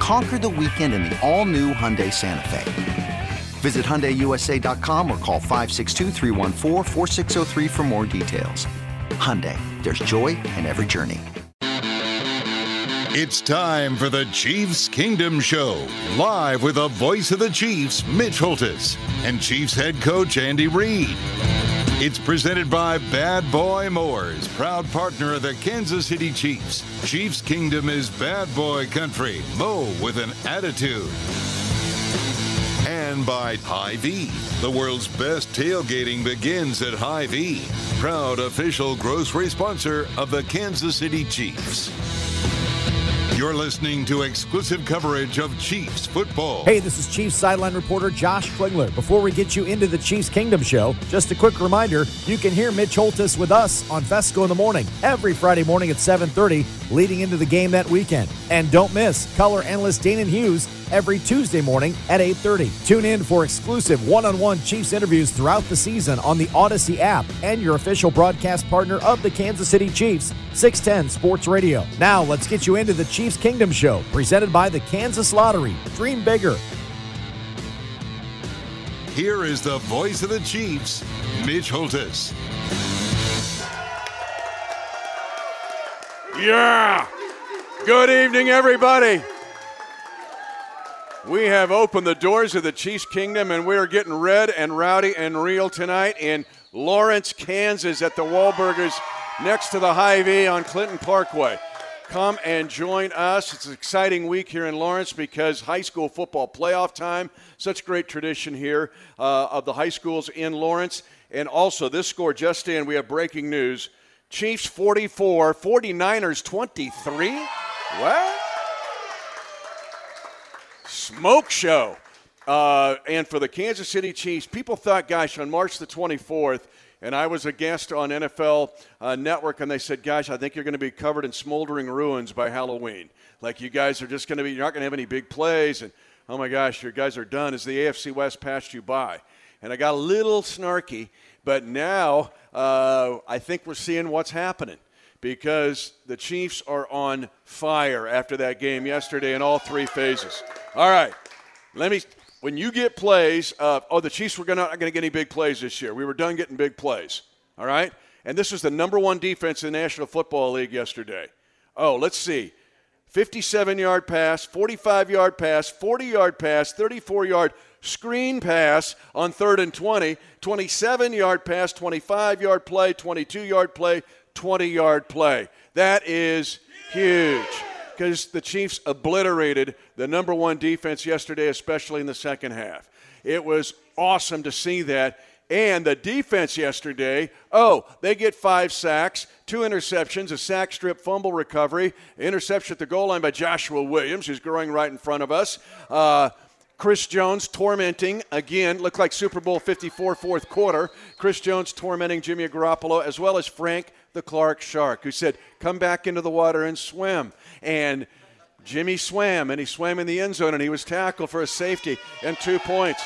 Conquer the weekend in the all new Hyundai Santa Fe. Visit HyundaiUSA.com or call 562 for more details. Hyundai, there's joy in every journey. It's time for the Chiefs Kingdom Show, live with the voice of the Chiefs, Mitch Holthus, and Chiefs head coach Andy Reid. It's presented by Bad Boy Mowers, proud partner of the Kansas City Chiefs. Chiefs Kingdom is bad boy country. Mow with an attitude. And by Hy-Vee. The world's best tailgating begins at Hy-Vee. Proud official grocery sponsor of the Kansas City Chiefs. You're listening to exclusive coverage of Chiefs football. Hey, this is Chiefs sideline reporter Josh Klingler. Before we get you into the Chiefs Kingdom show, just a quick reminder, you can hear Mitch Holthus with us on Fescoe in the morning every Friday morning at 7:30 leading into the game that weekend. And don't miss color analyst Danan Hughes every Tuesday morning at 8:30. Tune in for exclusive one-on-one Chiefs interviews throughout the season on the Audacy app and your official broadcast partner of the Kansas City Chiefs, 610 Sports Radio. Now, let's get you into the Chiefs Kingdom show, presented by the Kansas Lottery. Dream bigger. Here is the voice of the Chiefs, Mitch Holthus. Yeah! Good evening, everybody. We have opened the doors of the Chiefs Kingdom, and we are getting red and rowdy and real tonight in Lawrence, Kansas, at the Wahlburgers next to the Hy-Vee on Clinton Parkway. Come and join us. It's an exciting week here in Lawrence because high school football playoff time. Such great tradition here uh, of the high schools in Lawrence. And also, this score just in, we have breaking news. Chiefs 44, 49ers 23. What? Smoke show. Uh, and for the Kansas City Chiefs, people thought, gosh, on March the 24th, and I was a guest on NFL uh, Network, and they said, gosh, I think you're going to be covered in smoldering ruins by Halloween. Like you guys are just going to be, you're not going to have any big plays, and oh my gosh, your guys are done as the AFC West passed you by. And I got a little snarky, but now uh, I think we're seeing what's happening because the Chiefs are on fire after that game yesterday in all three phases. All right, let me. When you get plays, uh, oh, the Chiefs were gonna, not going to get any big plays this year. We were done getting big plays. All right, and this was the number one defense in the National Football League yesterday. Oh, let's see. 57 yard pass, 45 yard pass, 40 yard pass, 34 yard screen pass on third and 20, 27 yard pass, 25 yard play, 22 yard play, 20 yard play. That is huge because the Chiefs obliterated the number one defense yesterday, especially in the second half. It was awesome to see that. And the defense yesterday, oh, they get five sacks, two interceptions, a sack strip fumble recovery, interception at the goal line by Joshua Williams, who's growing right in front of us. Uh, Chris Jones tormenting, again, looked like Super Bowl 54 fourth quarter. Chris Jones tormenting Jimmy Garoppolo, as well as Frank the Clark Shark, who said, Come back into the water and swim. And Jimmy swam, and he swam in the end zone, and he was tackled for a safety and two points.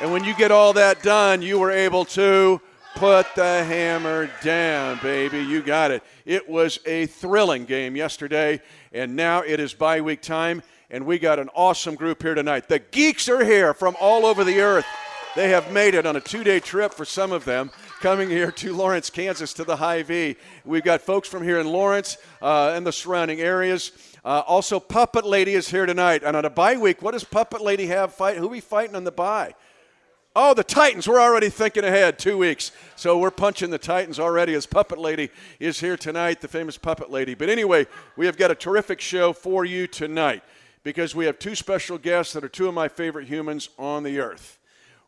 And when you get all that done, you were able to put the hammer down, baby. You got it. It was a thrilling game yesterday, and now it is bye week time and we got an awesome group here tonight. The geeks are here from all over the earth. They have made it on a two day trip for some of them, coming here to Lawrence, Kansas to the Hy-Vee. We've got folks from here in Lawrence uh, and the surrounding areas. Uh, also, Puppet Lady is here tonight. And on a bye week, what does Puppet Lady have fight? Who are we fighting on the bye? Oh, the Titans. We're already thinking ahead two weeks. So we're punching the Titans already as Puppet Lady is here tonight, the famous Puppet Lady. But anyway, we have got a terrific show for you tonight because we have two special guests that are two of my favorite humans on the earth.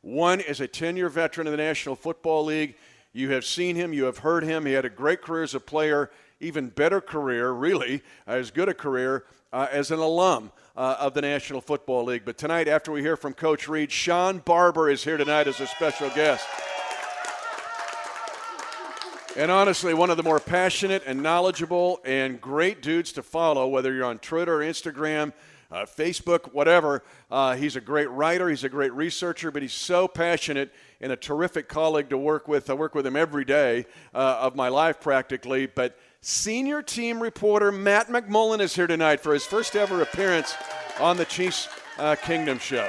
One is a 10 year veteran of the National Football League. You have seen him, you have heard him. He had a great career as a player even better career, really, as good a career uh, as an alum uh, of the National Football League. But tonight, after we hear from Coach Reid, Shawn Barber is here tonight as a special guest. And honestly, one of the more passionate and knowledgeable and great dudes to follow, whether you're on Twitter, or Instagram, uh, Facebook, whatever. Uh, he's a great writer, he's a great researcher, but he's so passionate and a terrific colleague to work with. I work with him every day uh, of my life practically. But senior team reporter Matt McMullen is here tonight for his first ever appearance on the Chiefs uh, Kingdom Show.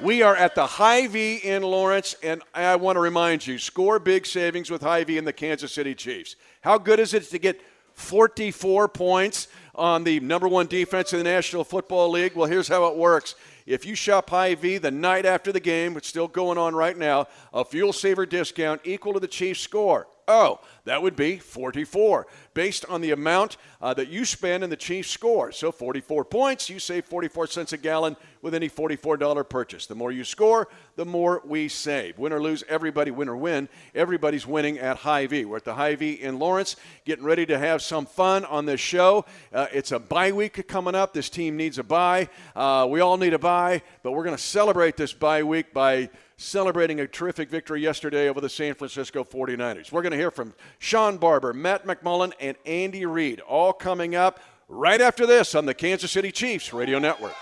We are at the Hy-Vee in Lawrence, and I want to remind you score big savings with Hy-Vee and the Kansas City Chiefs. How good is it to get 44 points on the number one defense in the National Football League? Well, here's how it works. If you shop Hy-Vee the night after the game, it's still going on right now, a fuel saver discount equal to the Chiefs score. Oh, that would be 44, based on the amount uh, that you spend in the Chiefs score. So 44 points, you save 44 cents a gallon with any $44 purchase. The more you score, the more we save. Win or lose, everybody, win or win, everybody's winning at Hy-Vee. We're at the Hy-Vee in Lawrence, getting ready to have some fun on this show. Uh, it's a bye week coming up. This team needs a bye. Uh, we all need a bye, but we're going to celebrate this bye week by celebrating a terrific victory yesterday over the San Francisco 49ers. We're going to hear from Shawn Barber, Matt McMullen, and Andy Reid, all coming up right after this on the Kansas City Chiefs Radio Network.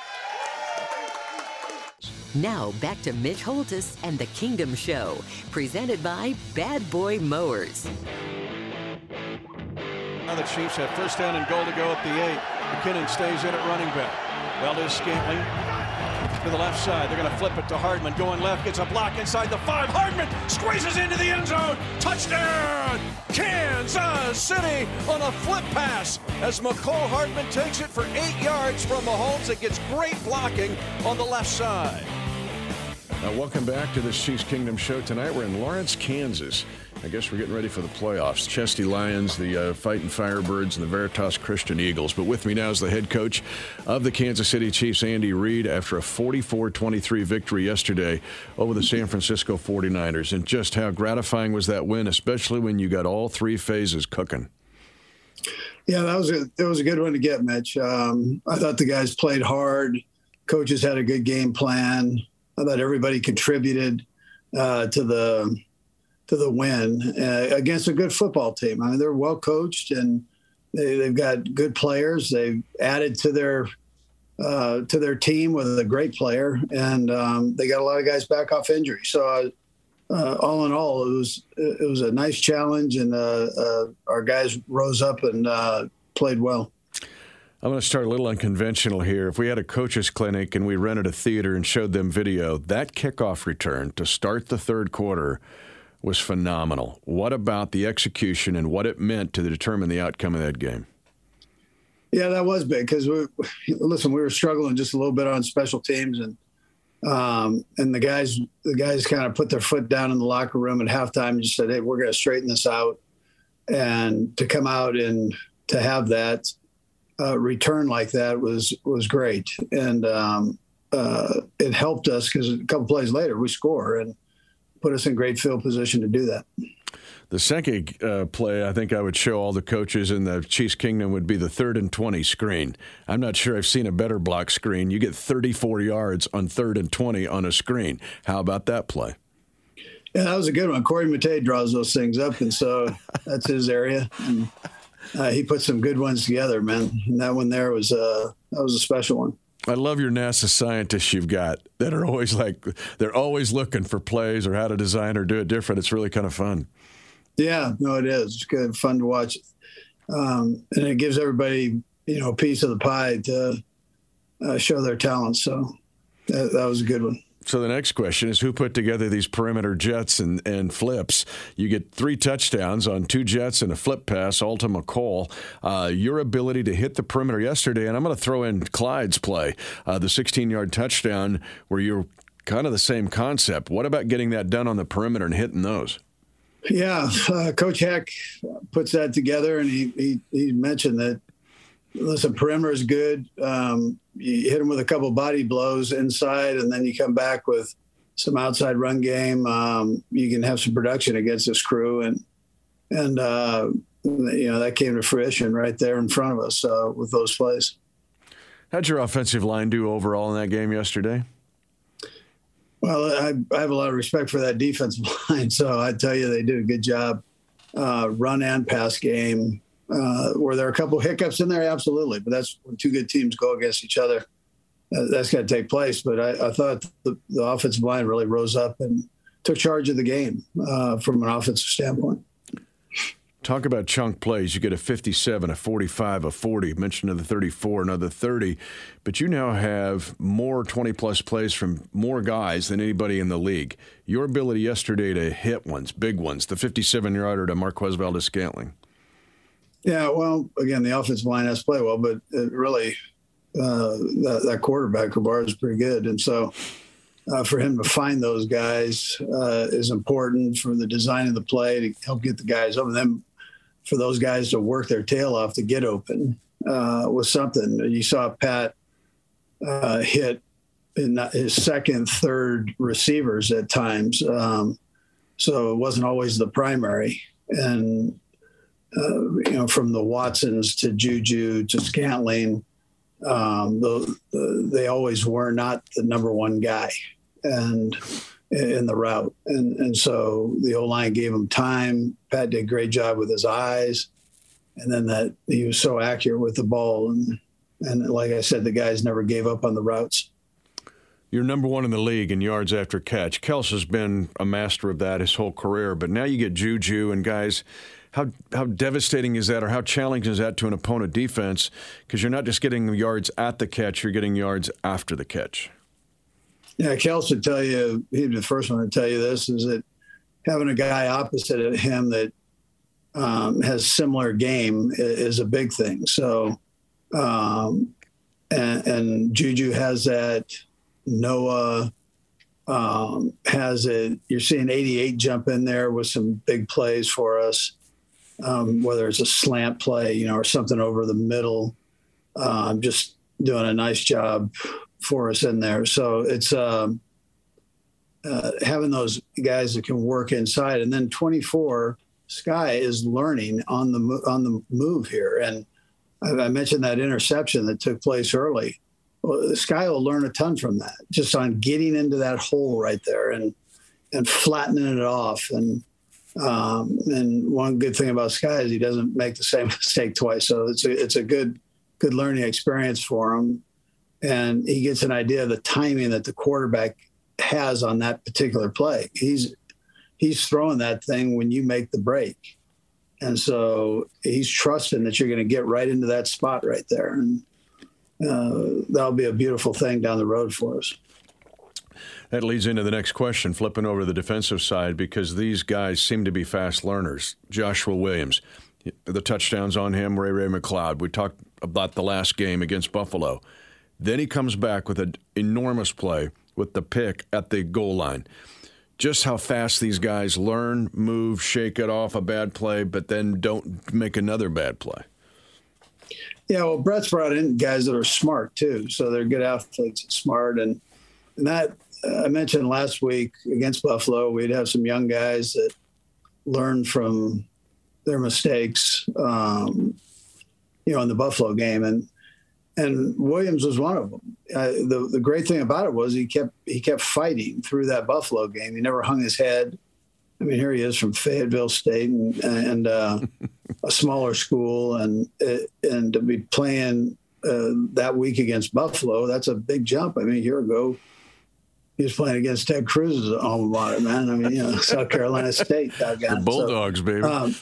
Now back to Mitch Holthus and the Kingdom Show, presented by Bad Boy Mowers. Now the Chiefs have first down and goal to go at the eight. McKinnon stays in at running back. Valdes-Scantling to the left side. They're going to flip it to Hardman. Going left, gets a block inside the five. Hardman squeezes into the end zone. Touchdown! Kansas City on a flip pass as Mecole Hardman takes it for eight yards from Mahomes. It gets great blocking on the left side. Uh, welcome back to the Chiefs Kingdom show. Tonight we're in Lawrence, Kansas. I guess we're getting ready for the playoffs. Chesty Lions, the uh, Fighting Firebirds, and the Veritas Christian Eagles. But with me now is the head coach of the Kansas City Chiefs, Andy Reid, after a 44 23 victory yesterday over the San Francisco 49ers. And just how gratifying was that win, especially when you got all three phases cooking? Yeah, that was a it was a good one to get, Mitch. Um, I thought the guys played hard. Coaches had a good game plan. I thought everybody contributed uh, to the to the win uh, against a good football team. I mean, they're well coached and they, have got good players. They've added to their uh, to their team with a great player, and um, they got a lot of guys back off injury. So, uh, all in all, it was it was a nice challenge, and uh, uh, our guys rose up and uh, played well. I'm going to start a little unconventional here. If we had a coaches clinic and we rented a theater and showed them video, that kickoff return to start the third quarter was phenomenal. What about the execution and what it meant to determine the outcome of that game? Yeah, that was big because we listen. We were struggling just a little bit on special teams, and um, and the guys the guys kind of put their foot down in the locker room at halftime and just said, "Hey, we're going to straighten this out." And to come out and to have that uh, return like that was was great, and um, uh, it helped us because a couple plays later we score and put us in great field position to do that. The second uh, play, I think I would show all the coaches in the Chiefs Kingdom would be the third and 20 screen. I'm not sure I've seen a better block screen. You get 34 yards on third and 20 on a screen. How about that play? Yeah, that was a good one. Corey Matei draws those things up, and so that's his area. And, uh, he put some good ones together, man. And that one there was uh, that was a special one. I love your NASA scientists you've got that are always like they're always looking for plays or how to design or do it different. It's really kind of fun. Yeah, no, it is. It's good, fun to watch, um, and it gives everybody you know a piece of the pie to uh, show their talents. So that, that was a good one. So the next question is who put together these perimeter jets and, and flips? You get three touchdowns on two jets and a flip pass, all to Mecole. Uh, your ability to hit the perimeter yesterday, and I'm going to throw in Clyde's play, uh, the 16 yard touchdown where you're kind of the same concept. What about getting that done on the perimeter and hitting those? Yeah, uh, Coach Heck puts that together, and he, he, he mentioned that listen, perimeter is good. Um, you hit them with a couple body blows inside, and then you come back with some outside run game. Um, you can have some production against this crew, and and uh, you know that came to fruition right there in front of us uh, with those plays. How'd your offensive line do overall in that game yesterday? Well, I, I have a lot of respect for that defensive line, so I tell you they did a good job, uh, run and pass game. Uh, were there a couple hiccups in there? Absolutely, but that's when two good teams go against each other. Uh, that's got to take place. But I, I thought the, the, offensive line really rose up and took charge of the game uh, from an offensive standpoint. Talk about chunk plays. You get a 57, a 45, a 40, mentioned another 34, another 30. But you now have more 20 plus plays from more guys than anybody in the league. Your ability yesterday to hit ones, big ones, the 57 yarder to Marquez Valdes Scantling. Yeah, well, again, the offensive line has play well, but really, uh, that, that, quarterback, Kabar, is pretty good. And so uh, for him to find those guys uh, is important for the design of the play to help get the guys open. Then for those guys to work their tail off to get open uh, was something. You saw Pat uh, hit in his second, third receivers at times. Um, so it wasn't always the primary. And, uh, you know, from the Watsons to Juju to Scantling, um, the, the, they always were not the number one guy. And, in the route. And and so the O line gave him time. Pat did a great job with his eyes. And then that he was so accurate with the ball. And and like I said, the guys never gave up on the routes. You're number one in the league in yards after catch. Kels has been a master of that his whole career, but now you get Juju and guys. How how devastating is that, or how challenging is that to an opponent defense? Because you're not just getting yards at the catch; you're getting yards after the catch. Yeah, Kels would tell you, he'd be the first one to tell you this, is that having a guy opposite of him that um, has similar game is a big thing. So, um, and, and, Juju has that. Noah um, has it. You're seeing 88 jump in there with some big plays for us, um, whether it's a slant play, you know, or something over the middle. Um, just doing a nice job for us in there. So it's um, uh, having those guys that can work inside, and then 24 Sky is learning on the on the move here. And I, I mentioned that interception that took place early. Well, Sky will learn a ton from that, just on getting into that hole right there and and flattening it off. And um, and one good thing about Sky is he doesn't make the same mistake twice. So it's a it's a good good learning experience for him and he gets an idea of the timing that the quarterback has on that particular play. He's he's throwing that thing when you make the break. And so he's trusting that you're going to get right into that spot right there. And uh, that'll be a beautiful thing down the road for us. That leads into the next question, flipping over to the defensive side, because these guys seem to be fast learners. Joshua Williams, the touchdowns on him, Ray Ray McCloud. We talked about the last game against Buffalo. Then he comes back with an enormous play with the pick at the goal line. Just how fast these guys learn, move, shake it off a bad play, but then don't make another bad play. Yeah, well, Brett's brought in guys that are smart too, so they're good athletes, smart, and and that I mentioned last week against Buffalo, we'd have some young guys that learn from their mistakes, um, you know, in the Buffalo game, and and Williams was one of them. Uh, the the great thing about it was he kept he kept fighting through that Buffalo game. He never hung his head. I mean, here he is from Fayetteville State and, and uh, a smaller school, and and to be playing uh, that week against Buffalo, that's a big jump. I mean, a year ago, he was playing against Ted Cruz's alma mater, man. I mean, you know, South Carolina State. The Bulldogs, so, baby. Um,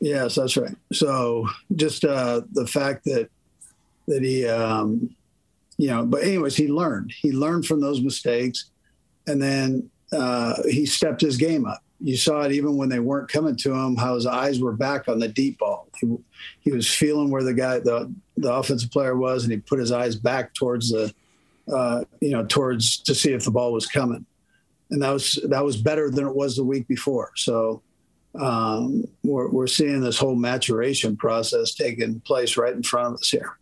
yes, that's right. So just uh, the fact that that he, um, you know, but anyways, he learned. He learned from those mistakes, and then uh, he stepped his game up. You saw it even when they weren't coming to him, how his eyes were back on the deep ball. He, he was feeling where the guy, the the offensive player was, and he put his eyes back towards the, uh, you know, towards to see if the ball was coming, and that was that was better than it was the week before. So. Um, we're, we're seeing this whole maturation process taking place right in front of us here.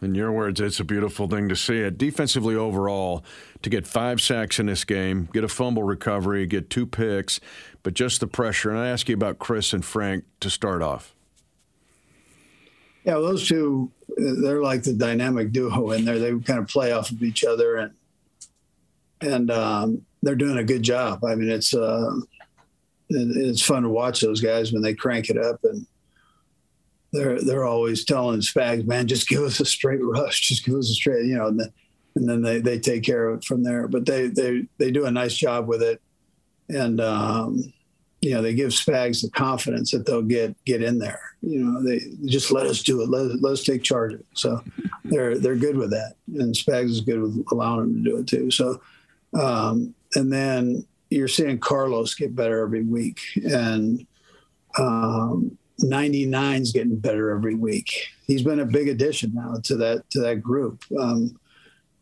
In your words, it's a beautiful thing to see it. Defensively overall, to get five sacks in this game, get a fumble recovery, get two picks, but just the pressure. And I ask you about Chris and Frank to start off. Yeah, those two, they're like the dynamic duo in there. They kind of play off of each other, and and um, they're doing a good job. I mean, it's uh, it's fun to watch those guys when they crank it up, and they're they're always telling Spags, man, just give us a straight rush, just give us a straight, you know, and, the, and then they they take care of it from there. But they they they do a nice job with it, and um, you know they give Spags the confidence that they'll get get in there. You know, they just let us do it, let, let us take charge of it. So they're they're good with that, and Spags is good with allowing them to do it too. So um, and then you're seeing Carlos get better every week, and um, 99's getting better every week. He's been a big addition now to that to that group. Um,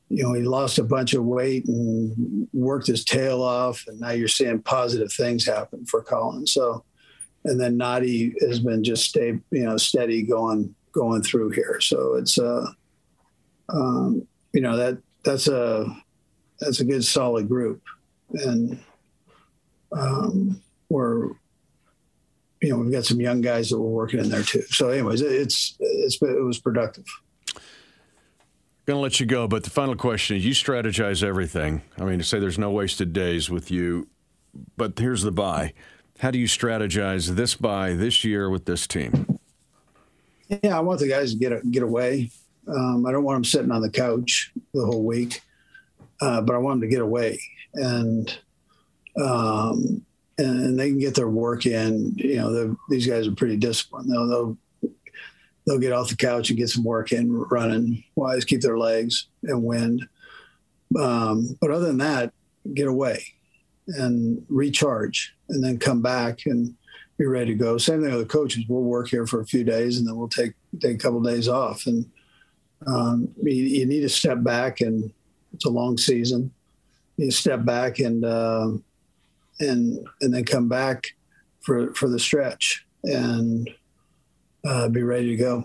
you know, he lost a bunch of weight and worked his tail off, and now you're seeing positive things happen for Colin. So, and then Nnadi has been just stay, you know, steady going going through here. So it's uh, um, you know that that's a that's a good solid group, and um, we're you know we've got some young guys that were working in there too. So, anyways, it's it's it was productive. Going to let you go, but the final question is: You strategize everything. I mean, to say there's no wasted days with you, but here's the bye. How do you strategize this bye this year with this team? Yeah, I want the guys to get get away. Um, I don't want them sitting on the couch the whole week uh, but I want them to get away and um, and they can get their work in. You know, these guys are pretty disciplined. They'll, they'll they'll get off the couch and get some work in running wise, keep their legs and wind. Um, but other than that, get away and recharge, and then come back and be ready to go. Same thing with the coaches. We'll work here for a few days, and then we'll take take a couple of days off. And um, you, you, need to step back and it's a long season. You step back and uh, and and then come back for for the stretch and uh, be ready to go.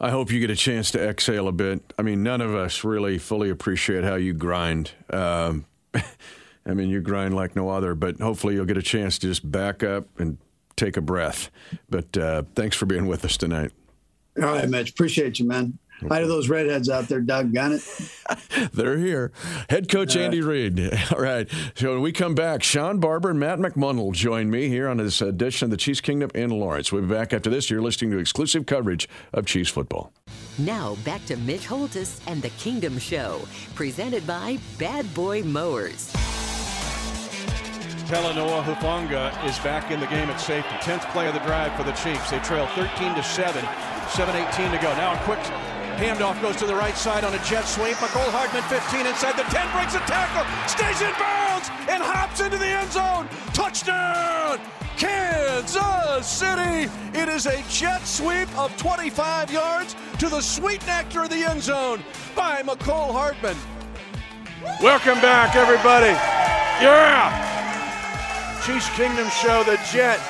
I hope you get a chance to exhale a bit. I mean, none of us really fully appreciate how you grind. Um, I mean, you grind like no other, but hopefully you'll get a chance to just back up and take a breath. But uh, thanks for being with us tonight. All right, Mitch. Appreciate you, man. Hi to those redheads out there, doggone it. They're here. Head coach Andy Reid. All right. So when we come back, Shawn Barber and Matt McMullen join me here on this edition of the Chiefs Kingdom in Lawrence. We'll be back after this. You're listening to exclusive coverage of Chiefs football. Now back to Mitch Holthus and the Kingdom Show, presented by Bad Boy Mowers. Talanoa Hufanga is back in the game at safety. 10th play of the drive for the Chiefs. They trail 13 to 7. 7-18 to go. Now a quick Handoff goes to the right side on a jet sweep. Mecole Hardman 15 inside the 10, breaks a tackle, stays in bounds, and hops into the end zone. Touchdown! Kansas City! It is a jet sweep of 25 yards to the sweet nectar of the end zone by Mecole Hardman. Welcome back, everybody. Yeah! Chiefs Kingdom Show, the Jet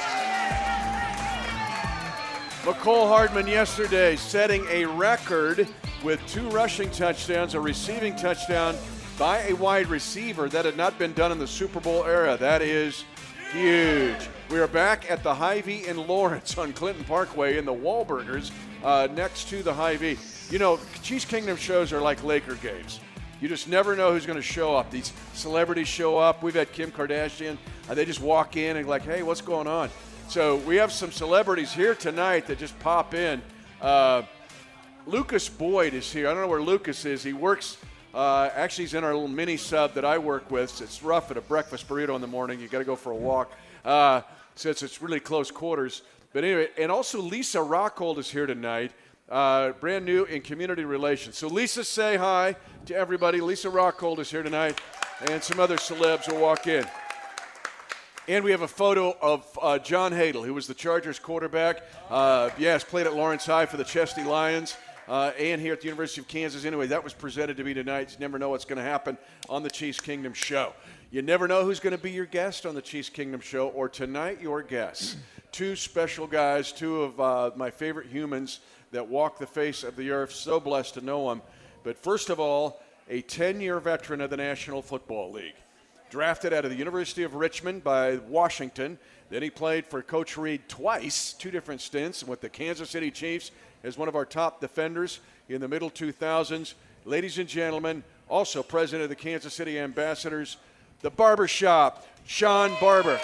Mecole Hardman yesterday setting a record with two rushing touchdowns, a receiving touchdown by a wide receiver that had not been done in the Super Bowl era. That is huge. We are back at the Hy-Vee in Lawrence on Clinton Parkway in the Wahlburgers uh, next to the Hy-Vee. You know, Chiefs Kingdom shows are like Laker games. You just never know who's going to show up. These celebrities show up. We've had Kim Kardashian. Uh, they just walk in and like, hey, what's going on? So we have some celebrities here tonight that just pop in. Uh, Lucas Boyd is here. I don't know where Lucas is. He works. Uh, actually, he's in our little mini sub that I work with. It's rough at a breakfast burrito in the morning. You got to go for a walk. Uh, since it's really close quarters. But anyway, and also Lisa Rockhold is here tonight, uh, brand new in community relations. So Lisa, say hi to everybody. Lisa Rockhold is here tonight, and some other celebs will walk in. And we have a photo of uh, John Hadl, who was the Chargers quarterback. Uh, yes, played at Lawrence High for the Chesty Lions. Uh, and here at the University of Kansas. Anyway, that was presented to me tonight. You never know what's going to happen on the Chiefs Kingdom show. You never know who's going to be your guest on the Chiefs Kingdom show, or tonight, your guests. Two special guys, two of uh, my favorite humans that walk the face of the earth. So blessed to know them. But first of all, a 10 year veteran of the National Football League drafted out of the University of Richmond by Washington. Then he played for Coach Reid twice, two different stints, with the Kansas City Chiefs as one of our top defenders in the middle 2000s. Ladies and gentlemen, also president of the Kansas City Ambassadors, the barbershop, Shawn Barber.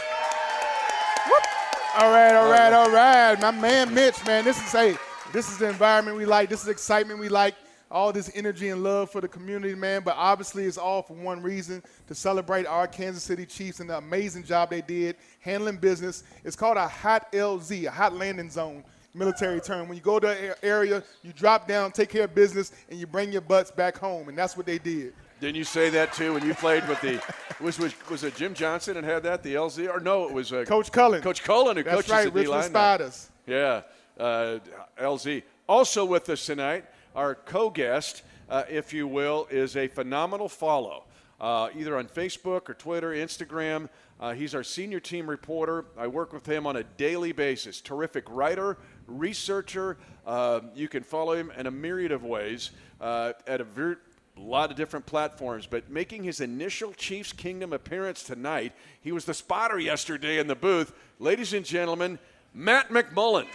All right, all right, all right. My man Mitch, man, this is hey, this is the environment we like. This is excitement we like. All this energy and love for the community, man. But obviously, it's all for one reason to celebrate our Kansas City Chiefs and the amazing job they did handling business. It's called a hot LZ, a hot landing zone military term. When you go to an area, you drop down, take care of business, and you bring your butts back home. And that's what they did. Didn't you say that too when you played with the was was, was it Jim Johnson and had that the LZ or no it was uh, Coach Cullen Coach Cullen who That's coaches right, the D line. Spiders. Yeah, uh, LZ. Also with us tonight, our co-guest, uh, if you will, is a phenomenal follow. Uh, either on Facebook or Twitter, Instagram. Uh, he's our senior team reporter. I work with him on a daily basis. Terrific writer, researcher. Uh, you can follow him in a myriad of ways uh, at a ver- lot of different platforms. But making his initial Chiefs Kingdom appearance tonight, he was the spotter yesterday in the booth. Ladies and gentlemen, Matt McMullen.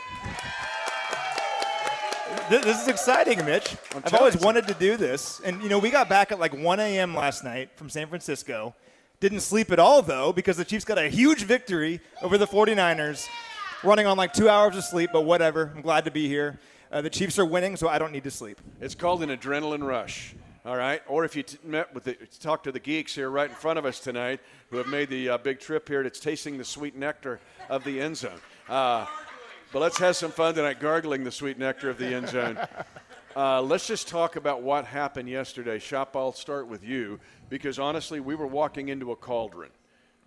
This, this is exciting, Mitch. I've always wanted to do this. And, you know, we got back at like 1 a.m. last night from San Francisco. Didn't sleep at all, though, because the Chiefs got a huge victory over the 49ers, running on like two hours of sleep, but whatever. I'm glad to be here. Uh, the Chiefs are winning, so I don't need to sleep. It's called an adrenaline rush. All right, or if you t- met with the, talk to the geeks here right in front of us tonight, who have made the uh, big trip here, it's tasting the sweet nectar of the end zone. Uh, but let's have some fun tonight, gargling the sweet nectar of the end zone. Uh, let's just talk about what happened yesterday. Shop, I'll start with you because honestly, we were walking into a cauldron.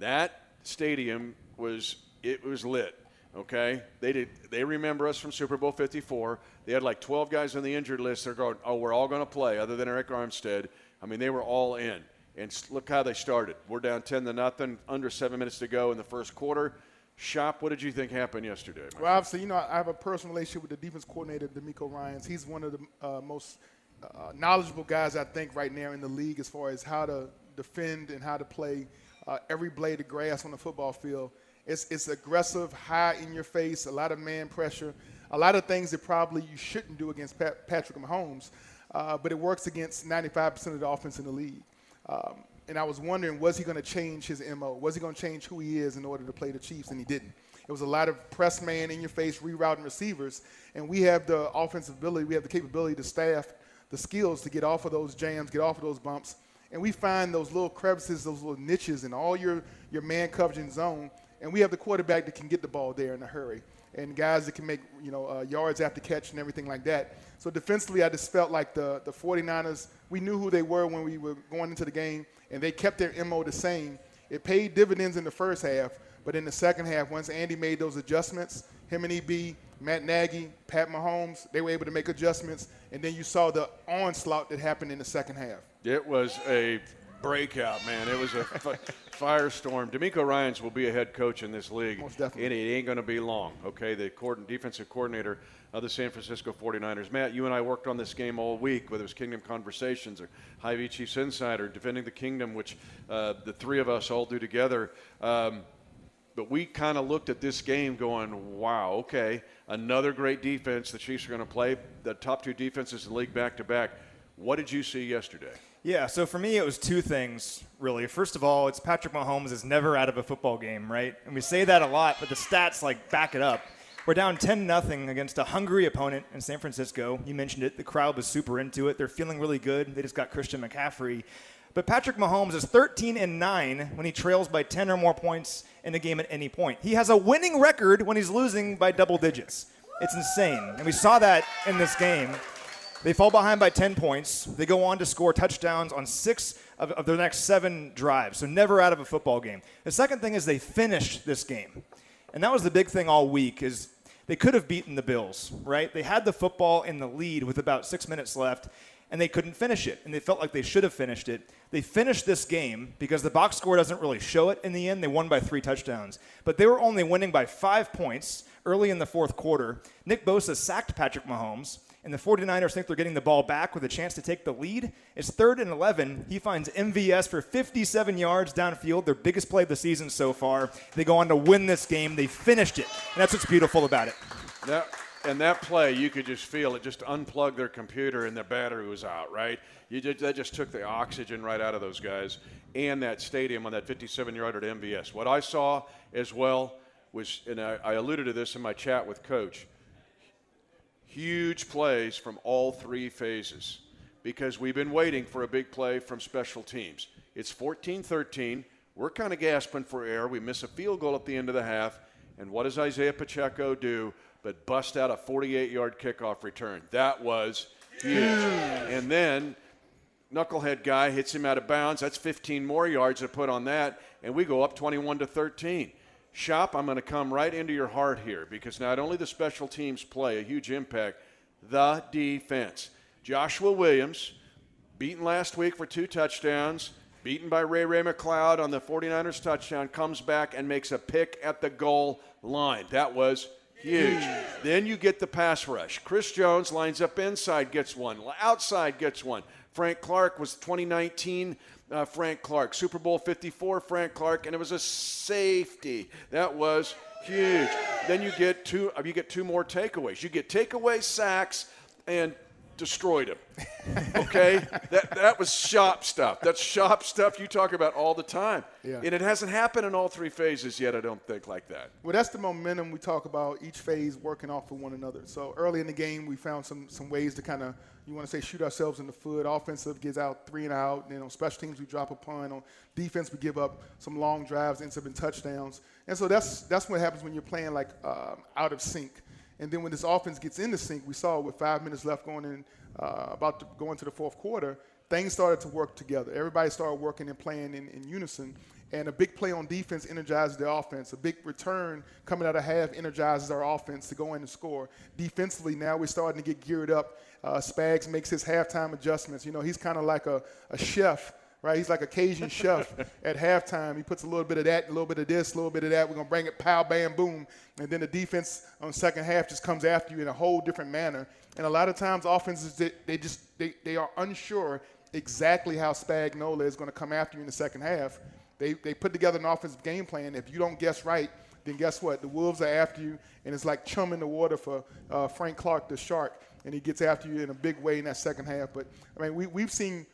That stadium was it was lit. Okay, they did. They remember us from Super Bowl 54. They had like 12 guys on the injured list. They're going, oh, we're all going to play, other than Arik Armstead. I mean, they were all in. And look how they started. We're down 10 to nothing. Under seven minutes to go in the first quarter. Shop, what did you think happened yesterday? Well, obviously, you know, I have a personal relationship with the defense coordinator, DeMeco Ryans. He's one of the uh, most uh, knowledgeable guys I think right now in the league as far as how to defend and how to play uh, every blade of grass on the football field. It's, it's aggressive, high in your face, a lot of man pressure, a lot of things that probably you shouldn't do against Pat, Patrick Mahomes, uh, but it works against 95% of the offense in the league. Um, and I was wondering, was he going to change his MO? Was he going to change who he is in order to play the Chiefs? And he didn't. It was a lot of press man in your face, rerouting receivers. And we have the offensive ability, we have the capability to staff the skills to get off of those jams, get off of those bumps. And we find those little crevices, those little niches in all your, your man coverage and zone. And we have the quarterback that can get the ball there in a hurry. And guys that can make you know uh, yards after catch and everything like that. So defensively, I just felt like the, the 49ers, we knew who they were when we were going into the game, and they kept their MO the same. It paid dividends in the first half, but in the second half, once Andy made those adjustments, him and EB, Matt Nagy, Pat Mahomes, they were able to make adjustments, and then you saw the onslaught that happened in the second half. It was a breakout, man. It was a firestorm. DeMeco Ryans will be a head coach in this league. Most definitely. And it ain't going to be long, okay? The coord- defensive coordinator of the San Francisco 49ers. Matt, you and I worked on this game all week, whether it was Kingdom Conversations or Hy-Vee Chiefs Insider, Defending the Kingdom, which uh, the three of us all do together. Um, but we kind of looked at this game going, wow, okay, another great defense. The Chiefs are going to play the top two defenses in the league back to back. What did you see yesterday? Yeah, so for me, it was two things, really. First of all, it's Patrick Mahomes is never out of a football game, right? And we say that a lot, but the stats, like, back it up. We're down 10 nothing against a hungry opponent in San Francisco. You mentioned it. The crowd was super into it. They're feeling really good. They just got Christian McCaffrey. But Patrick Mahomes is 13 and 9 when he trails by 10 or more points in a game at any point. He has a winning record when he's losing by double digits. It's insane. And we saw that in this game. They fall behind by 10 points. They go on to score touchdowns on six of, of their next seven drives, so never out of a football game. The second thing is they finished this game. And that was the big thing all week is they could have beaten the Bills, right? They had the football in the lead with about six minutes left, and they couldn't finish it. And they felt like they should have finished it. They finished this game because the box score doesn't really show it in the end. They won by three touchdowns. But they were only winning by five points early in the fourth quarter. Nick Bosa sacked Patrick Mahomes, and the 49ers think they're getting the ball back with a chance to take the lead. It's third and 11. He finds MVS for 57 yards downfield, their biggest play of the season so far. They go on to win this game. They finished it, and that's what's beautiful about it. That, and that play, you could just feel it just unplugged their computer and their battery was out, right? You just, that just took the oxygen right out of those guys and that stadium on that 57 yarder to MVS. What I saw as well was, and I, I alluded to this in my chat with Coach, huge plays from all three phases because we've been waiting for a big play from special teams. It's 14 13. We're kind of gasping for air. We miss a field goal at the end of the half. And what does Isaiah Pacheco do but bust out a 48 yard kickoff return? That was huge. And then knucklehead guy hits him out of bounds. That's 15 more yards to put on that, and we go up 21 to 13. Shop, I'm going to come right into your heart here because not only the special teams play a huge impact, the defense. Joshua Williams, beaten last week for two touchdowns, beaten by Ray Ray McCloud on the 49ers touchdown, comes back and makes a pick at the goal line. That was huge. then you get the pass rush. Chris Jones lines up inside, gets one, outside gets one. Frank Clark was 2019 uh, Frank Clark. Super Bowl 54 Frank Clark, and it was a safety. That was huge. Then you get two. You get two more takeaways. You get takeaway sacks and destroyed him. Okay, that that was shop stuff. That's shop stuff you talk about all the time. Yeah. And it hasn't happened in all three phases yet. I don't think like that. Well, that's the momentum we talk about. Each phase working off of one another. So early in the game, we found some some ways to kind of you want to say shoot ourselves in the foot. Offensive gets out three and out. And then on special teams, we drop a punt. On defense, we give up some long drives, ends up in touchdowns. And so that's that's what happens when you're playing like um, out of sync. And then when this offense gets into sync, we saw with five minutes left going in, uh, about to go into the fourth quarter, things started to work together. Everybody started working and playing in, in unison. And a big play on defense energizes the offense. A big return coming out of half energizes our offense to go in and score. Defensively, now we're starting to get geared up. Uh, Spags makes his halftime adjustments. You know, he's kind of like a, a chef right? He's like a Cajun chef at halftime. He puts a little bit of that, a little bit of this, a little bit of that. We're going to bring it pow, bam, boom. And then the defense on second half just comes after you in a whole different manner. And a lot of times offenses, they, they just, they, they are unsure exactly how Spagnuolo is going to come after you in the second half. They, they put together an offensive game plan. If you don't guess right, then guess what? The Wolves are after you, and it's like chum in the water for uh, Frank Clark, the shark, and he gets after you in a big way in that second half. But, I mean, we, we've seen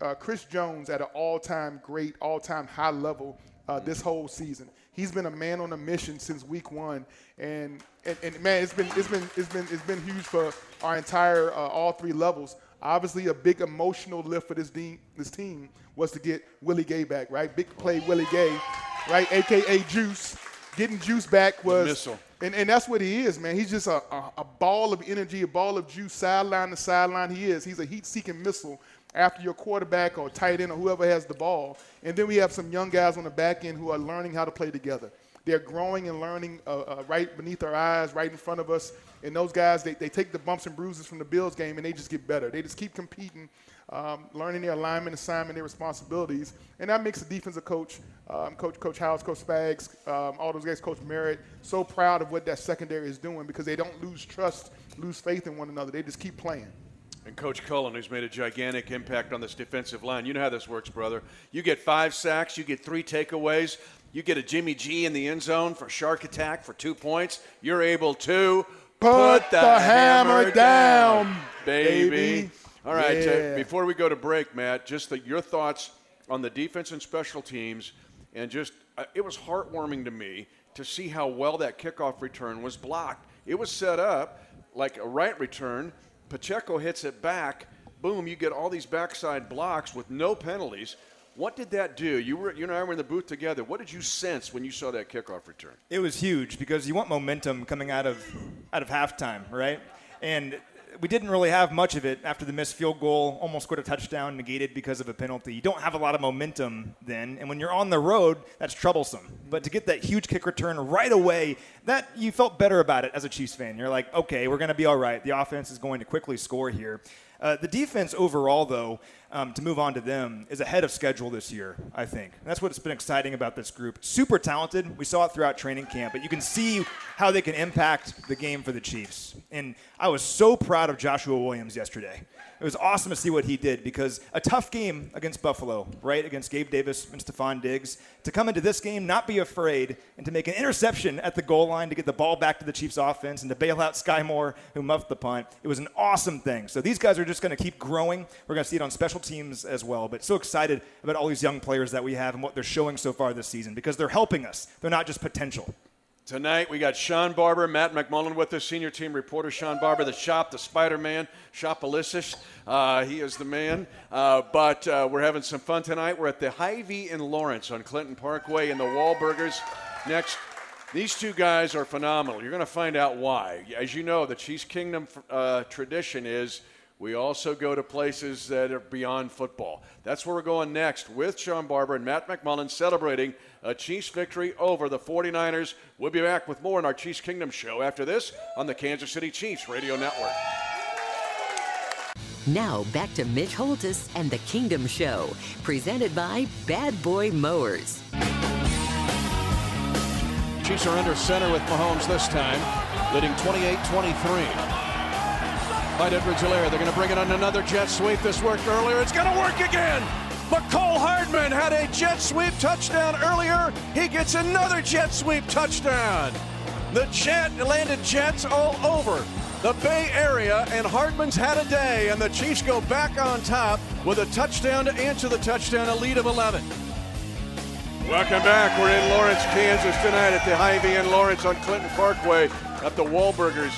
uh, Chris Jones at an all-time great, all-time high level uh, this whole season. He's been a man on a mission since week one, and, and, and man, it's been it's been it's been it's been huge for our entire uh, all three levels. Obviously, a big emotional lift for this team, this team was to get Willie Gay back, right? Big play Willie Gay, right? AKA Juice. Getting Juice back was. And, and that's what he is, man. He's just a, a, a ball of energy, a ball of juice, sideline to sideline. He is. He's a heat-seeking missile after your quarterback or tight end or whoever has the ball. And then we have some young guys on the back end who are learning how to play together. They're growing and learning uh, uh, right beneath our eyes, right in front of us. And those guys, they, they take the bumps and bruises from the Bills game and they just get better. They just keep competing, um, learning their alignment, assignment, their responsibilities. And that makes the defensive coach, um, Coach Coach House, Coach Spags, um, all those guys, Coach Merritt, so proud of what that secondary is doing because they don't lose trust, lose faith in one another. They just keep playing. And Coach Cullen, who's made a gigantic impact on this defensive line. You know how this works, brother. You get five sacks, you get three takeaways, you get a Jimmy G in the end zone for shark attack for two points. You're able to put, the, the, hammer, down, down baby. baby. All right, Yeah. uh, before we go to break, Matt, just the, your thoughts on the defense and special teams, and just uh, it was heartwarming to me to see how well that kickoff return was blocked. It was set up like a right return. Pacheco hits it back. Boom! You get all these backside blocks with no penalties. What did that do? You were, you and I were in the booth together. What did you sense when you saw that kickoff return? It was huge because you want momentum coming out of out of halftime, right? And we didn't really have much of it after the missed field goal, almost scored a touchdown, negated because of a penalty. You don't have a lot of momentum then, and when you're on the road, that's troublesome. But to get that huge kick return right away, that you felt better about it as a Chiefs fan. You're like, okay, we're going to be all right. The offense is going to quickly score here. Uh, the defense overall, though, um, to move on to them, is ahead of schedule this year, I think. That's what's been exciting about this group. Super talented. We saw it throughout training camp, but you can see how they can impact the game for the Chiefs. And I was so proud of Joshua Williams yesterday. It was awesome to see what he did because a tough game against Buffalo, right, against Gabe Davis and Stefon Diggs, to come into this game, not be afraid, and to make an interception at the goal line to get the ball back to the Chiefs offense and to bail out Sky Moore, who muffed the punt. It was an awesome thing. So these guys are just going to keep growing. We're going to see it on special teams as well. But so excited about all these young players that we have and what they're showing so far this season because they're helping us. They're not just potential. Tonight we got Shawn Barber, Matt McMullen with us, senior team reporter Shawn Barber, the shop, the Spider Man, Shop Ulysses. Uh, he is the man. Uh, but uh, we're having some fun tonight. We're at the Hy-Vee in Lawrence on Clinton Parkway in the Wahlburgers. Next, these two guys are phenomenal. You're going to find out why. As you know, the Chiefs Kingdom uh, tradition is we also go to places that are beyond football. That's where we're going next with Shawn Barber and Matt McMullen celebrating a Chiefs victory over the 49ers. We'll be back with more in our Chiefs Kingdom show after this on the Kansas City Chiefs Radio Network. Now back to Mitch Holthus and the Kingdom Show, presented by Bad Boy Mowers. Chiefs are under center with Mahomes this time, leading 28 23. Clyde Edwards-Helaire. They're going to bring it on another jet sweep. This worked earlier. It's going to work again. Mecole Hardman had a jet sweep touchdown earlier. He gets another jet sweep touchdown. The jet landed jets all over the Bay Area, and Hardman's had a day, and the Chiefs go back on top with a touchdown to answer the touchdown, a lead of 11. Welcome back. We're in Lawrence, Kansas tonight at the Hy-Vee in Lawrence on Clinton Parkway at the Wahlburgers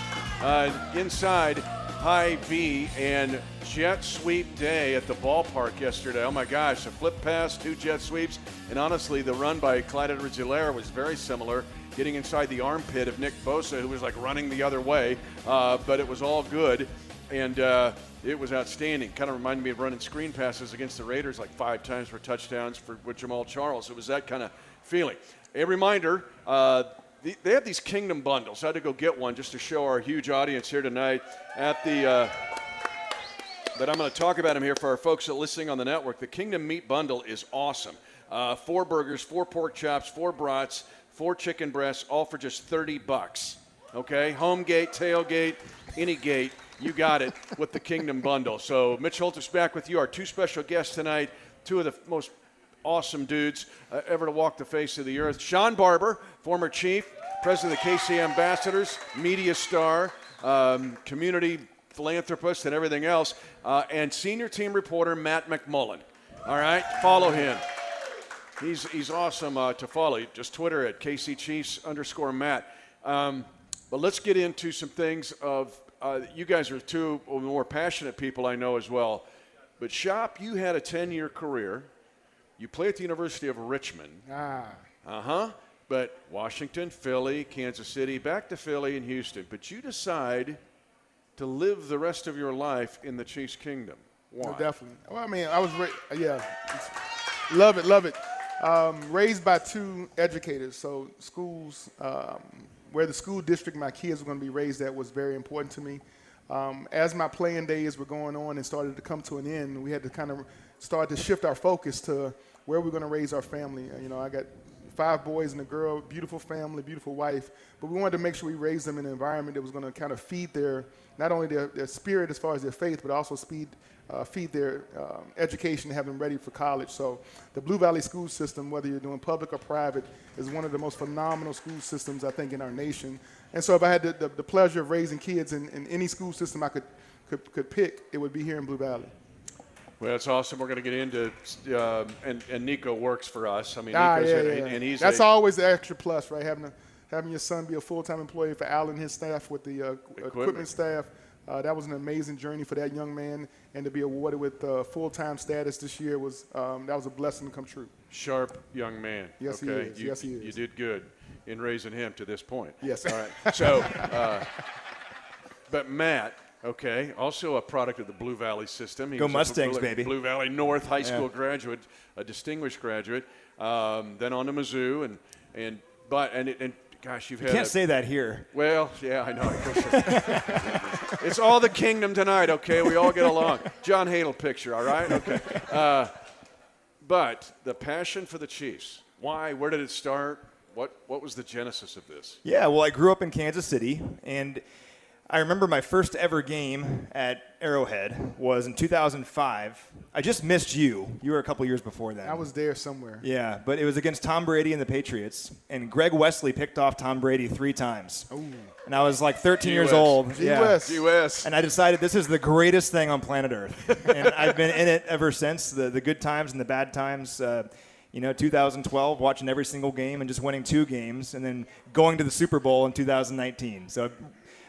uh, inside Hy-Vee and jet sweep day at the ballpark yesterday. Oh my gosh, a flip pass, two jet sweeps, and honestly, the run by Clyde edwards was very similar, getting inside the armpit of Nick Bosa, who was like running the other way, uh, but it was all good. And uh, it was outstanding. Kind of reminded me of running screen passes against the Raiders like five times for touchdowns for with Jamaal Charles. It was that kind of feeling. A reminder. Uh, they have these kingdom bundles. I had to go get one just to show our huge audience here tonight at the. Uh, but I'm going to talk about them here for our folks that are listening on the network. The Kingdom Meat Bundle is awesome. Uh, four burgers, four pork chops, four brats, four chicken breasts, all for just 30 bucks. Okay, home gate, tailgate, any gate. You got it with the Kingdom Bundle. So Mitch Holthus back with you. Our two special guests tonight, two of the most awesome dudes uh, ever to walk the face of the earth. Shawn Barber, former chief, president of the KC Ambassadors, media star, um, community philanthropist, and everything else, uh, and senior team reporter Matt McMullen. All right, follow him. He's, he's awesome uh, to follow. Just Twitter at KC Chiefs underscore Matt. Um, but let's get into some things of uh, you guys are two more passionate people I know as well. But Shop, you had a 10 year career. You play at the University of Richmond. Ah. Uh huh. But Washington, Philly, Kansas City, back to Philly and Houston. But you decide to live the rest of your life in the Chiefs Kingdom. Why? Oh, definitely. Well, I mean, I was, ra- yeah, love it, love it. Um, raised by two educators, so schools um, where the school district my kids were going to be raised at was very important to me. Um, as my playing days were going on and started to come to an end, we had to kind of start to shift our focus to where we're going to raise our family. You know, I got five boys and a girl, beautiful family, beautiful wife, but we wanted to make sure we raised them in an environment that was going to kind of feed their, not only their, their spirit as far as their faith, but also speed, uh, feed their um, education and have them ready for college. So the Blue Valley school system, whether you're doing public or private, is one of the most phenomenal school systems, I think, in our nation. And so if I had the, the, the pleasure of raising kids in, in any school system I could, could, could pick, it would be here in Blue Valley. Well, that's awesome. We're going to get into uh, and, and Nico works for us. I mean, ah, Nico's yeah, and he's that's a, always the extra plus, right? Having a, having your son be a full time employee for Al and his staff with the uh, equipment. equipment. staff. Uh, that was an amazing journey for that young man, and to be awarded with uh, full time status this year was um, that was a blessing to come true. Sharp young man. Yes, okay? he is. You, yes, he is. You did good in raising him to this point. Yes. All right. So, uh, but Matt, Okay, also a product of the Blue Valley system. He Go Mustangs, Blue, baby. Blue Valley North High School Yeah. graduate, a distinguished graduate. Um, then on to Mizzou, and and but and and gosh, you've You had. can't a- say that here. Well, yeah, I know. It's all the kingdom tonight. Okay, we all get along. John Hadl picture. All right. Okay. Uh, but the passion for the Chiefs. Why? Where did it start? What What was the genesis of this? Yeah, well, I grew up in Kansas City, and I remember my first ever game at Arrowhead was in 2005. I just missed you. You were a couple years before that. I was there somewhere. Yeah, but it was against Tom Brady and the Patriots, and Greg Wesley picked off Tom Brady three times. Ooh. And I was like 13 years US. old. Gee Yeah. whiz. U.S. And I decided this is the greatest thing on planet Earth. and I've been in it ever since the, the good times and the bad times. Uh, you know, 2012, watching every single game and just winning two games, and then going to the Super Bowl in 2019. So I've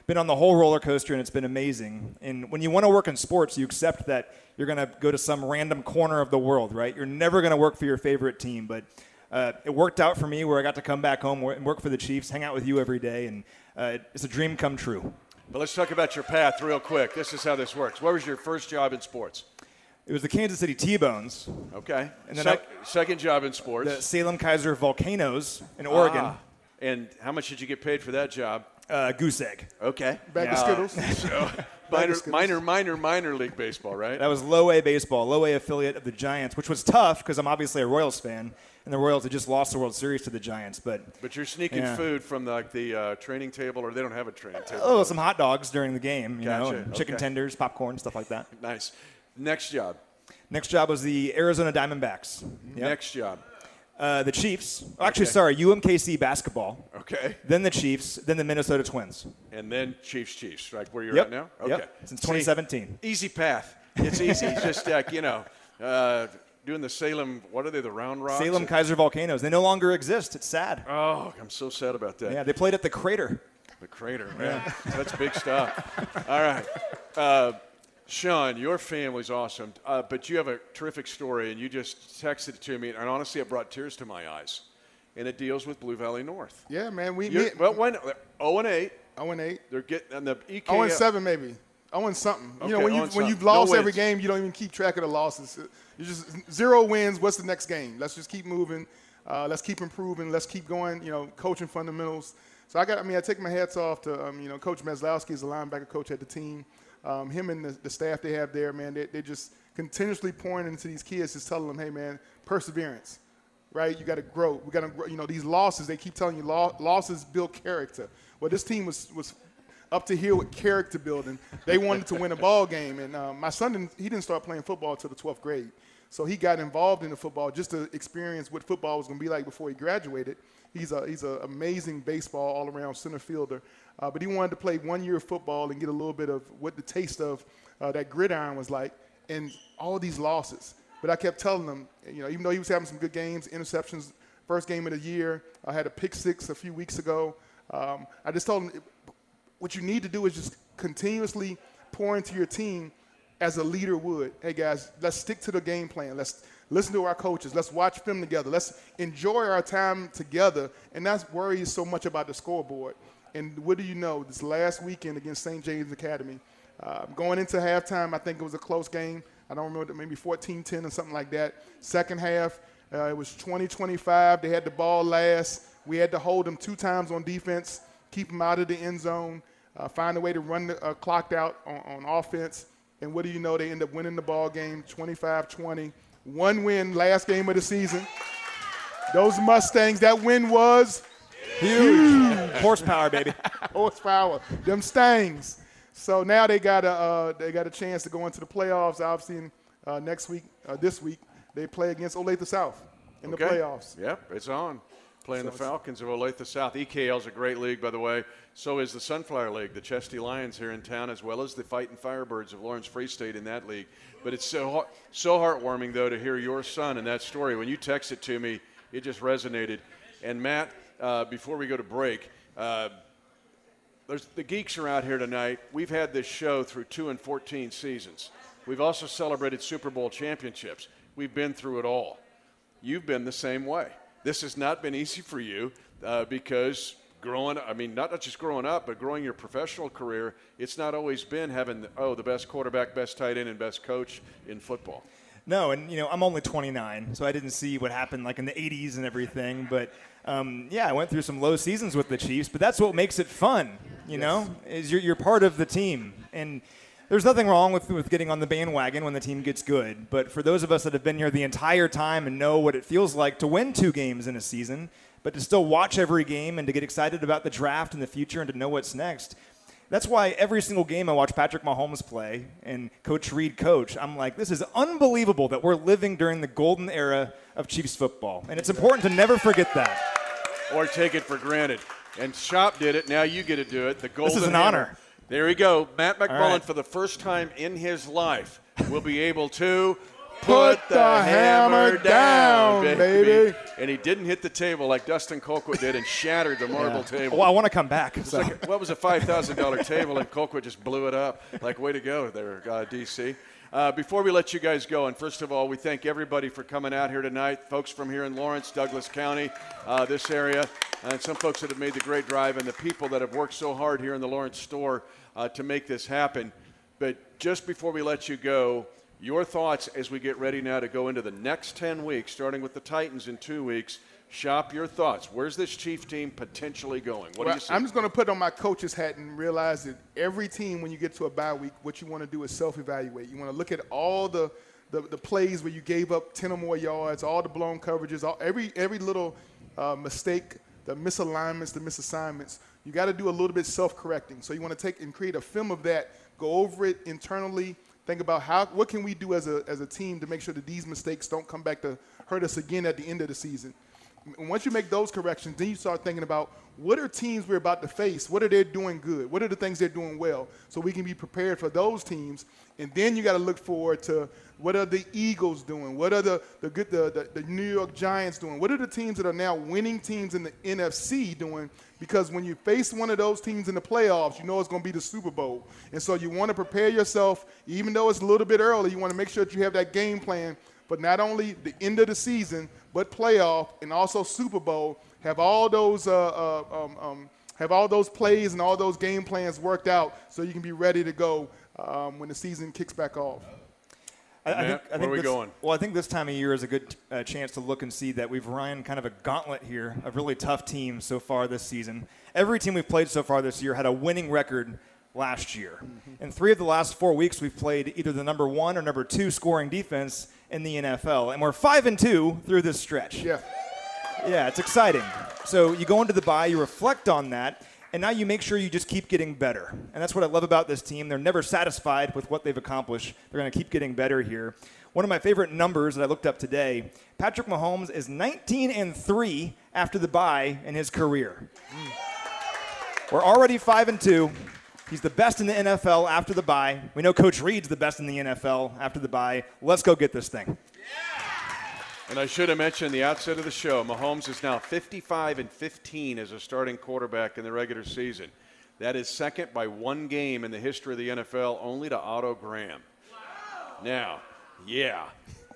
been on the whole roller coaster, and it's been amazing. And when you want to work in sports, you accept that you're going to go to some random corner of the world, right? You're never going to work for your favorite team, but uh, it worked out for me where I got to come back home and work for the Chiefs, hang out with you every day, and uh, it's a dream come true. But let's talk about your path real quick. This is how this works. What was your first job in sports? It was the Kansas City T-Bones, Okay. And then Sec- second job in sports. the Salem-Keizer Volcanoes in Oregon, Ah. And how much did you get paid for that job? Uh, Goose Egg. Okay. Bag of Skittles. So, minor, minor, minor, minor league baseball, right? That was low A baseball, low A affiliate of the Giants, which was tough because I'm obviously a Royals fan, and the Royals had just lost the World Series to the Giants. But But you're sneaking Yeah. food from the, like the uh, training table, or they don't have a training table. oh, some hot dogs during the game, you know, Gotcha, and chicken okay. tenders, popcorn, stuff like that. Nice. Next job. Next job was the Arizona Diamondbacks. Yep. Next job. Uh, the Chiefs. Actually, Okay. sorry, UMKC basketball. Okay. Then the Chiefs. Then the Minnesota Twins. And then Chiefs, Chiefs, right where you're Yep. at now. Yep. Okay. Since See, 2017. easy path. It's easy. just like you know, uh, doing the Salem. What are they? The Round Rocks. Salem Kaiser Volcanoes. They no longer exist. It's sad. Oh, I'm so sad about that. Yeah, they played at the Crater. The crater, man. That's big stuff. All right. Uh, Shawn, your family's awesome, uh, but you have a terrific story, and you just texted it to me, and honestly, it brought tears to my eyes. And it deals with Blue Valley North. Yeah, man. We You're- me, well, when 0 and 8, 0 and 8. they're getting on the EK. 0 and 7 maybe. 0 and something. you know, when you 0 and when you've something. No lost every game, you don't even keep track of the losses. You just zero wins. What's the next game? Let's just keep moving. Uh, let's keep improving. Let's keep going. You know, coaching fundamentals. So I got. I mean, I take my hats off to um, you know Coach Meslowski is the linebacker coach at the team. Um, him and the, the staff they have there, man, they, they just continuously pouring into these kids, just telling them, hey, man, perseverance right? You got to grow. We got to, you know, these losses. They keep telling you lo- losses build character. Well, this team was was up to here with character building. They wanted to win a ball game, and um, my son didn't. He didn't start playing football until the 12th grade. So he got involved in the football just to experience what football was going to be like before he graduated. He's a he's an amazing baseball all around center fielder, uh, but he wanted to play one year of football and get a little bit of what the taste of uh, that gridiron was like, and all these losses. But I kept telling him, you know, even though he was having some good games, interceptions, first game of the year, I had a pick six a few weeks ago. Um, I just told him, what you need to do is just continuously pour into your team as a leader would. Hey guys, let's stick to the game plan. Let's listen to our coaches. Let's watch film together. Let's enjoy our time together. And that's worries so much about the scoreboard. And what do you know? This last weekend against St. James Academy, uh, going into halftime, I think it was a close game. I don't remember, maybe 14-10 or something like that. Second half, uh, it was 20-25. They had the ball last. We had to hold them two times on defense, keep them out of the end zone, uh, find a way to run the uh, clock out on, on offense. And what do you know? They end up winning the ball game 25-20. One win last game of the season. Those Mustangs, that win was Huge. Horsepower, baby. horsepower. Them Stangs. So now they got a uh, they got a chance to go into the playoffs. Obviously, uh, next week, uh, this week, they play against Olathe South in the playoffs. Yep, it's on. Playing So the Falcons of Olathe South. EKL is a great league, by the way. So is the Sunflower League, the Chesty Lions here in town, as well as the Fighting Firebirds of Lawrence Free State in that league. But it's so so heartwarming though to hear your son and that story. When you text it to me, it just resonated. And Matt, uh, before we go to break. Uh, there's, the geeks are out here tonight. We've had this show through two and 14 seasons. We've also celebrated Super Bowl championships. We've been through it all. You've been the same way. This has not been easy for you uh, because growing, I mean, not just growing up, but growing your professional career, it's not always been having, oh, the best quarterback, best tight end, and best coach in football. No, and you know I'm only 29, so I didn't see what happened like in the 80s and everything. But um, yeah, I went through some low seasons with the Chiefs, but that's what makes it fun. You yes. know, is you're, you're part of the team, and there's nothing wrong with, with getting on the bandwagon when the team gets good. But for those of us that have been here the entire time and know what it feels like to win two games in a season, but to still watch every game and to get excited about the draft and the future and to know what's next, that's why every single game I watch Patrick Mahomes play and Coach Reid coach, I'm like, this is unbelievable that we're living during the golden era of Chiefs football. And it's important to never forget that. Or take it for granted. And Shop did it. Now you get to do it. The golden This is an honor. There we go. Matt McMullen, right. for the first time in his life, will be able to put, the, the, hammer, down, down baby. baby. And he didn't hit the table like Dustin Colquitt did and shattered the marble yeah. table. Well, I want to come back. So. Like, what was a $5,000 table and Colquitt just blew it up. Like, way to go there, uh, DC. Uh, before we let you guys go, and first of all, we thank everybody for coming out here tonight. Folks from here in Lawrence, Douglas County, uh, this area, and some folks that have made the great drive, and the people that have worked so hard here in the Lawrence store uh, to make this happen. But just before we let you go, your thoughts as we get ready now to go into the next 10 weeks, starting with the Titans in two weeks. Shop your thoughts. Where's this Chief team potentially going? What well, do you see? I'm just going to put on my coach's hat and realize that every team, when you get to a bye week, what you want to do is self-evaluate. You want to look at all the, the, the plays where you gave up 10 or more yards, all the blown coverages, all, every every little uh, mistake, the misalignments, the misassignments. You got to do a little bit self-correcting. So you want to take and create a film of that, go over it internally, think about how what can we do as a as a team to make sure that these mistakes don't come back to hurt us again at the end of the season. Once you make those corrections, then you start thinking about what are teams we're about to face? What are they doing good? What are the things they're doing well? So we can be prepared for those teams. And then you got to look forward to what are the Eagles doing? What are the the, good, the, the, the New York Giants doing? What are the teams that are now winning teams in the NFC doing? Because when you face one of those teams in the playoffs, you know it's going to be the Super Bowl. And so you want to prepare yourself, even though it's a little bit early, you want to make sure that you have that game plan but not only the end of the season, but playoff and also Super Bowl. Have all those uh, uh, um, um, have all those plays and all those game plans worked out so you can be ready to go um, when the season kicks back off. I, I think, I where think are we this, going? Well, I think this time of year is a good uh, chance to look and see that we've run kind of a gauntlet here of really tough teams so far this season. Every team we've played so far this year had a winning record last year. Mm-hmm. In three of the last four weeks, we've played either the number one or number two scoring defense in the NFL, and we're five and two through this stretch. Yeah, yeah, it's exciting. So you go into the bye, you reflect on that, and now you make sure you just keep getting better. And that's what I love about this team. They're never satisfied with what they've accomplished. They're going to keep getting better here. One of my favorite numbers that I looked up today, Patrick Mahomes is 19 and 3 after the bye in his career. Mm. We're already 5 and 2. He's the best in the NFL after the bye. We know Coach Reid's the best in the NFL after the bye. Let's go get this thing. And I should have mentioned the outset of the show, Mahomes is now 55 and 15 as a starting quarterback in the regular season. That is second by one game in the history of the NFL, only to Otto Graham. Wow. Now, yeah.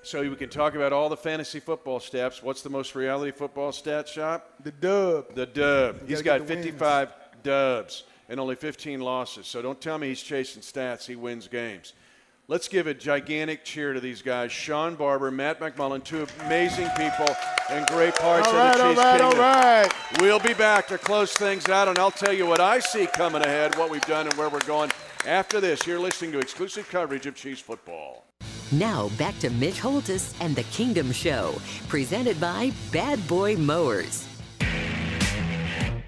So we can talk about all the fantasy football stats. What's the most reality football stat shop? The dub. The dub. He's got 55 wins. dubs and only 15 losses. So don't tell me he's chasing stats. He wins games. Let's give a gigantic cheer to these guys. Shawn Barber, Matt McMullen, two amazing people and great parts all of the Chiefs all right, Kingdom. All right. We'll be back to close things out, and I'll tell you what I see coming ahead, what we've done, and where we're going. After this, you're listening to exclusive coverage of Chiefs football. Now back to Mitch Holthus and the Kingdom Show, presented by Bad Boy Mowers.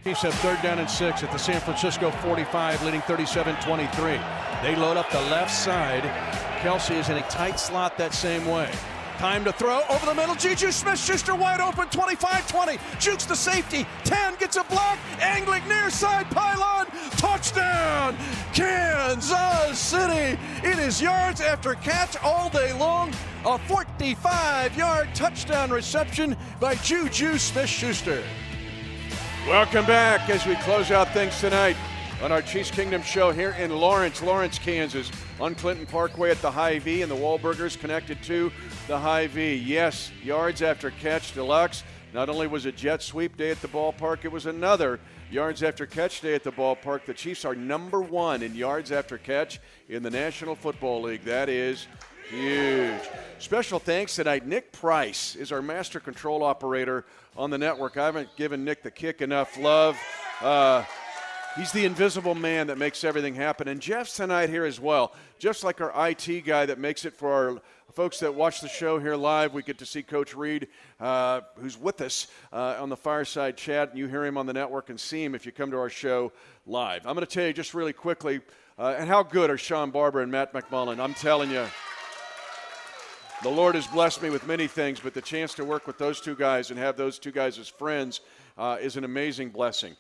Chiefs have third down and six at the San Francisco 45, leading 37-23. They load up the left side. Kelce is in a tight slot that same way. Time to throw over the middle. Juju Smith-Schuster wide open, 25-20. Jukes the safety. 10 gets a block. Angling near side pylon. Touchdown, Kansas City. It is yards after catch all day long. A 45-yard touchdown reception by Juju Smith-Schuster. Welcome back as we close out things tonight on our Chiefs Kingdom show here in Lawrence, Lawrence, Kansas, on Clinton Parkway at the Hy-Vee, and the Wahlburgers connected to the Hy-Vee. Yes, yards after catch deluxe. Not only was it jet sweep day at the ballpark, it was another yards after catch day at the ballpark. The Chiefs are number one in yards after catch in the National Football League. That is Huge. Special thanks tonight. Nick Price is our master control operator on the network. I haven't given Nick the kick enough love. Uh, he's the invisible man that makes everything happen. And Jeff's tonight here as well. Just like our IT guy that makes it for our folks that watch the show here live, we get to see Coach Reid, uh, who's with us uh, on the fireside chat. And you hear him on the network and see him if you come to our show live. I'm going to tell you just really quickly, uh, and how good are Shawn Barber and Matt McMullen? I'm telling you. The Lord has blessed me with many things, but the chance to work with those two guys and have those two guys as friends uh, is an amazing blessing.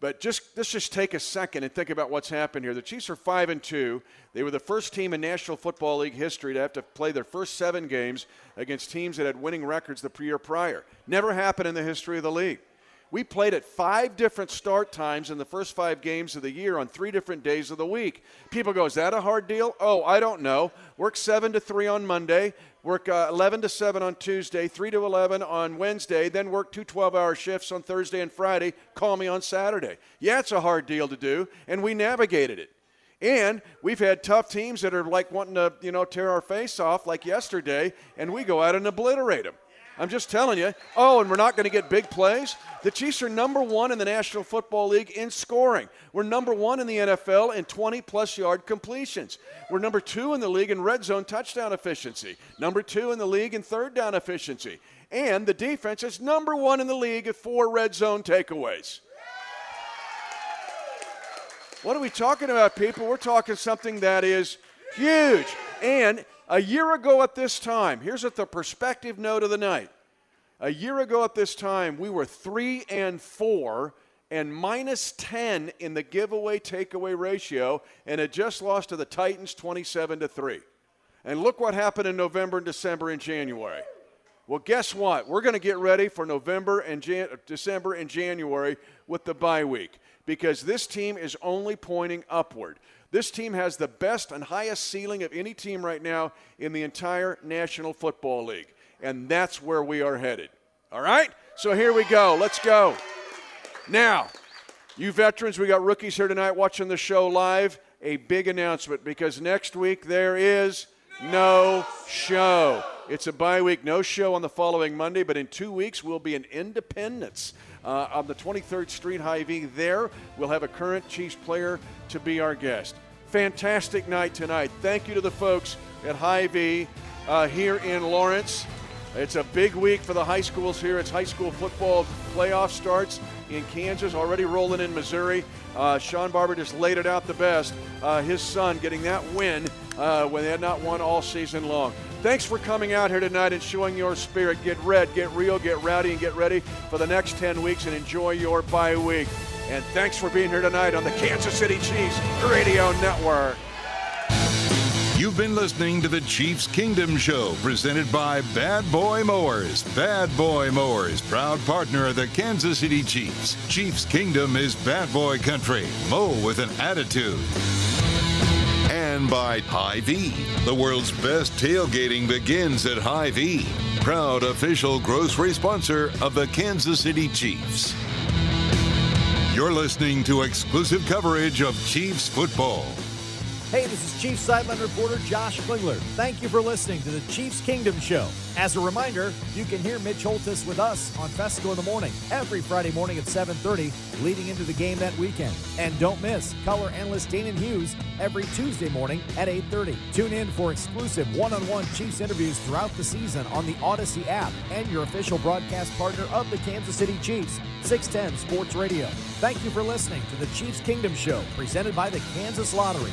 But just let's just take a second and think about what's happened here. The Chiefs are five and two. They were the first team in National Football League history to have to play their first seven games against teams that had winning records the year prior. Never happened in the history of the league. We played at five different start times in the first five games of the year on three different days of the week. People go, is that a hard deal? Oh, I don't know. Work 7 to 3 on Monday, work uh, 11 to 7 on Tuesday, 3 to 11 on Wednesday, then work two 12 hour shifts on Thursday and Friday. Call me on Saturday. Yeah, it's a hard deal to do, and we navigated it. And we've had tough teams that are like wanting to, you know, tear our face off like yesterday, and we go out and obliterate them. I'm just telling you. Oh, and we're not going to get big plays. The Chiefs are number one in the National Football League in scoring. We're number one in the NFL in 20 plus yard completions. We're number two in the league in red zone touchdown efficiency, number two in the league in third down efficiency. And the defense is number one in the league at four red zone takeaways. What are we talking about, people? We're talking something that is huge. And a year ago at this time, here's at the perspective note of the night. A year ago at this time, we were three and four and minus 10 in the giveaway takeaway ratio and had just lost to the Titans 27 to 3. And look what happened in November and December and January. Well, guess what? We're going to get ready for November and Jan- uh, December and January with the bye week because this team is only pointing upward. This team has the best and highest ceiling of any team right now in the entire National Football League. And that's where we are headed. All right? So here we go. Let's go. Now, you veterans, we got rookies here tonight watching the show live. A big announcement because next week there is no show. It's a bye week, no show on the following Monday, but in two weeks we'll be in Independence uh, on the 23rd Street Hy-Vee. There, we'll have a current Chiefs player to be our guest. Fantastic night tonight. Thank you to the folks at Hy-Vee uh, here in Lawrence. It's a big week for the high schools here. It's high school football playoff starts in Kansas, already rolling in Missouri. Uh, Shawn Barber just laid it out the best. Uh, his son getting that win uh, when they had not won all season long. Thanks for coming out here tonight and showing your spirit. Get red, get real, get rowdy, and get ready for the next 10 weeks and enjoy your bye week. And thanks for being here tonight on the Kansas City Chiefs Radio Network. You've been listening to the Chiefs Kingdom Show, presented by Bad Boy Mowers. Bad Boy Mowers, proud partner of the Kansas City Chiefs. Chiefs Kingdom is bad boy country. Mow with an attitude and by Hy-Vee. The world's best tailgating begins at Hy-Vee, proud official grocery sponsor of the Kansas City Chiefs. You're listening to exclusive coverage of Chiefs football. Hey, this is Chiefs sideline reporter Josh Klingler. Thank you for listening to the Chiefs Kingdom Show. As a reminder, you can hear Mitch Holthus with us on Fescoe in the morning every Friday morning at 7:30, leading into the game that weekend. And don't miss color analyst Danan Hughes every Tuesday morning at 8:30. Tune in for exclusive one-on-one Chiefs interviews throughout the season on the Audacy app and your official broadcast partner of the Kansas City Chiefs, 610 Sports Radio. Thank you for listening to the Chiefs Kingdom Show, presented by the Kansas Lottery.